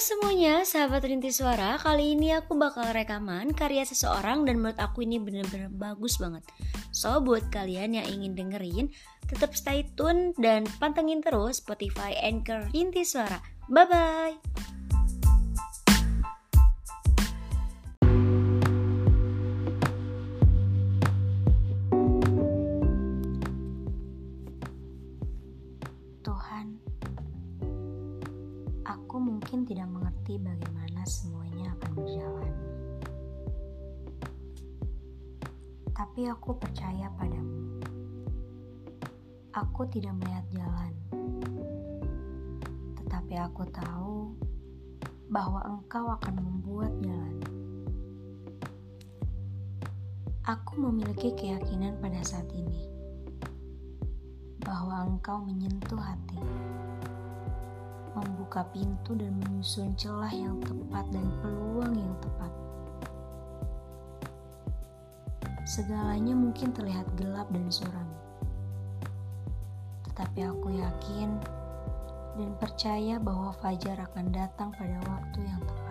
Semuanya, sahabat rintis suara. Kali ini aku bakal rekaman karya seseorang dan menurut aku ini bener-bener bagus banget. So, buat kalian yang ingin dengerin, tetap stay tune dan pantengin terus Spotify Anchor Rintis Suara. Bye-bye! Tuhan, aku mungkin tidak mengerti bagaimana semuanya akan berjalan. Tapi aku percaya padamu. Aku tidak melihat jalan. Tetapi aku tahu bahwa engkau akan membuat jalan. Aku memiliki keyakinan pada saat ini bahwa engkau menyentuh hati, membuka pintu dan menyusun celah yang tepat dan peluang yang tepat. Segalanya mungkin terlihat gelap dan suram, tetapi aku yakin dan percaya bahwa fajar akan datang pada waktu yang tepat.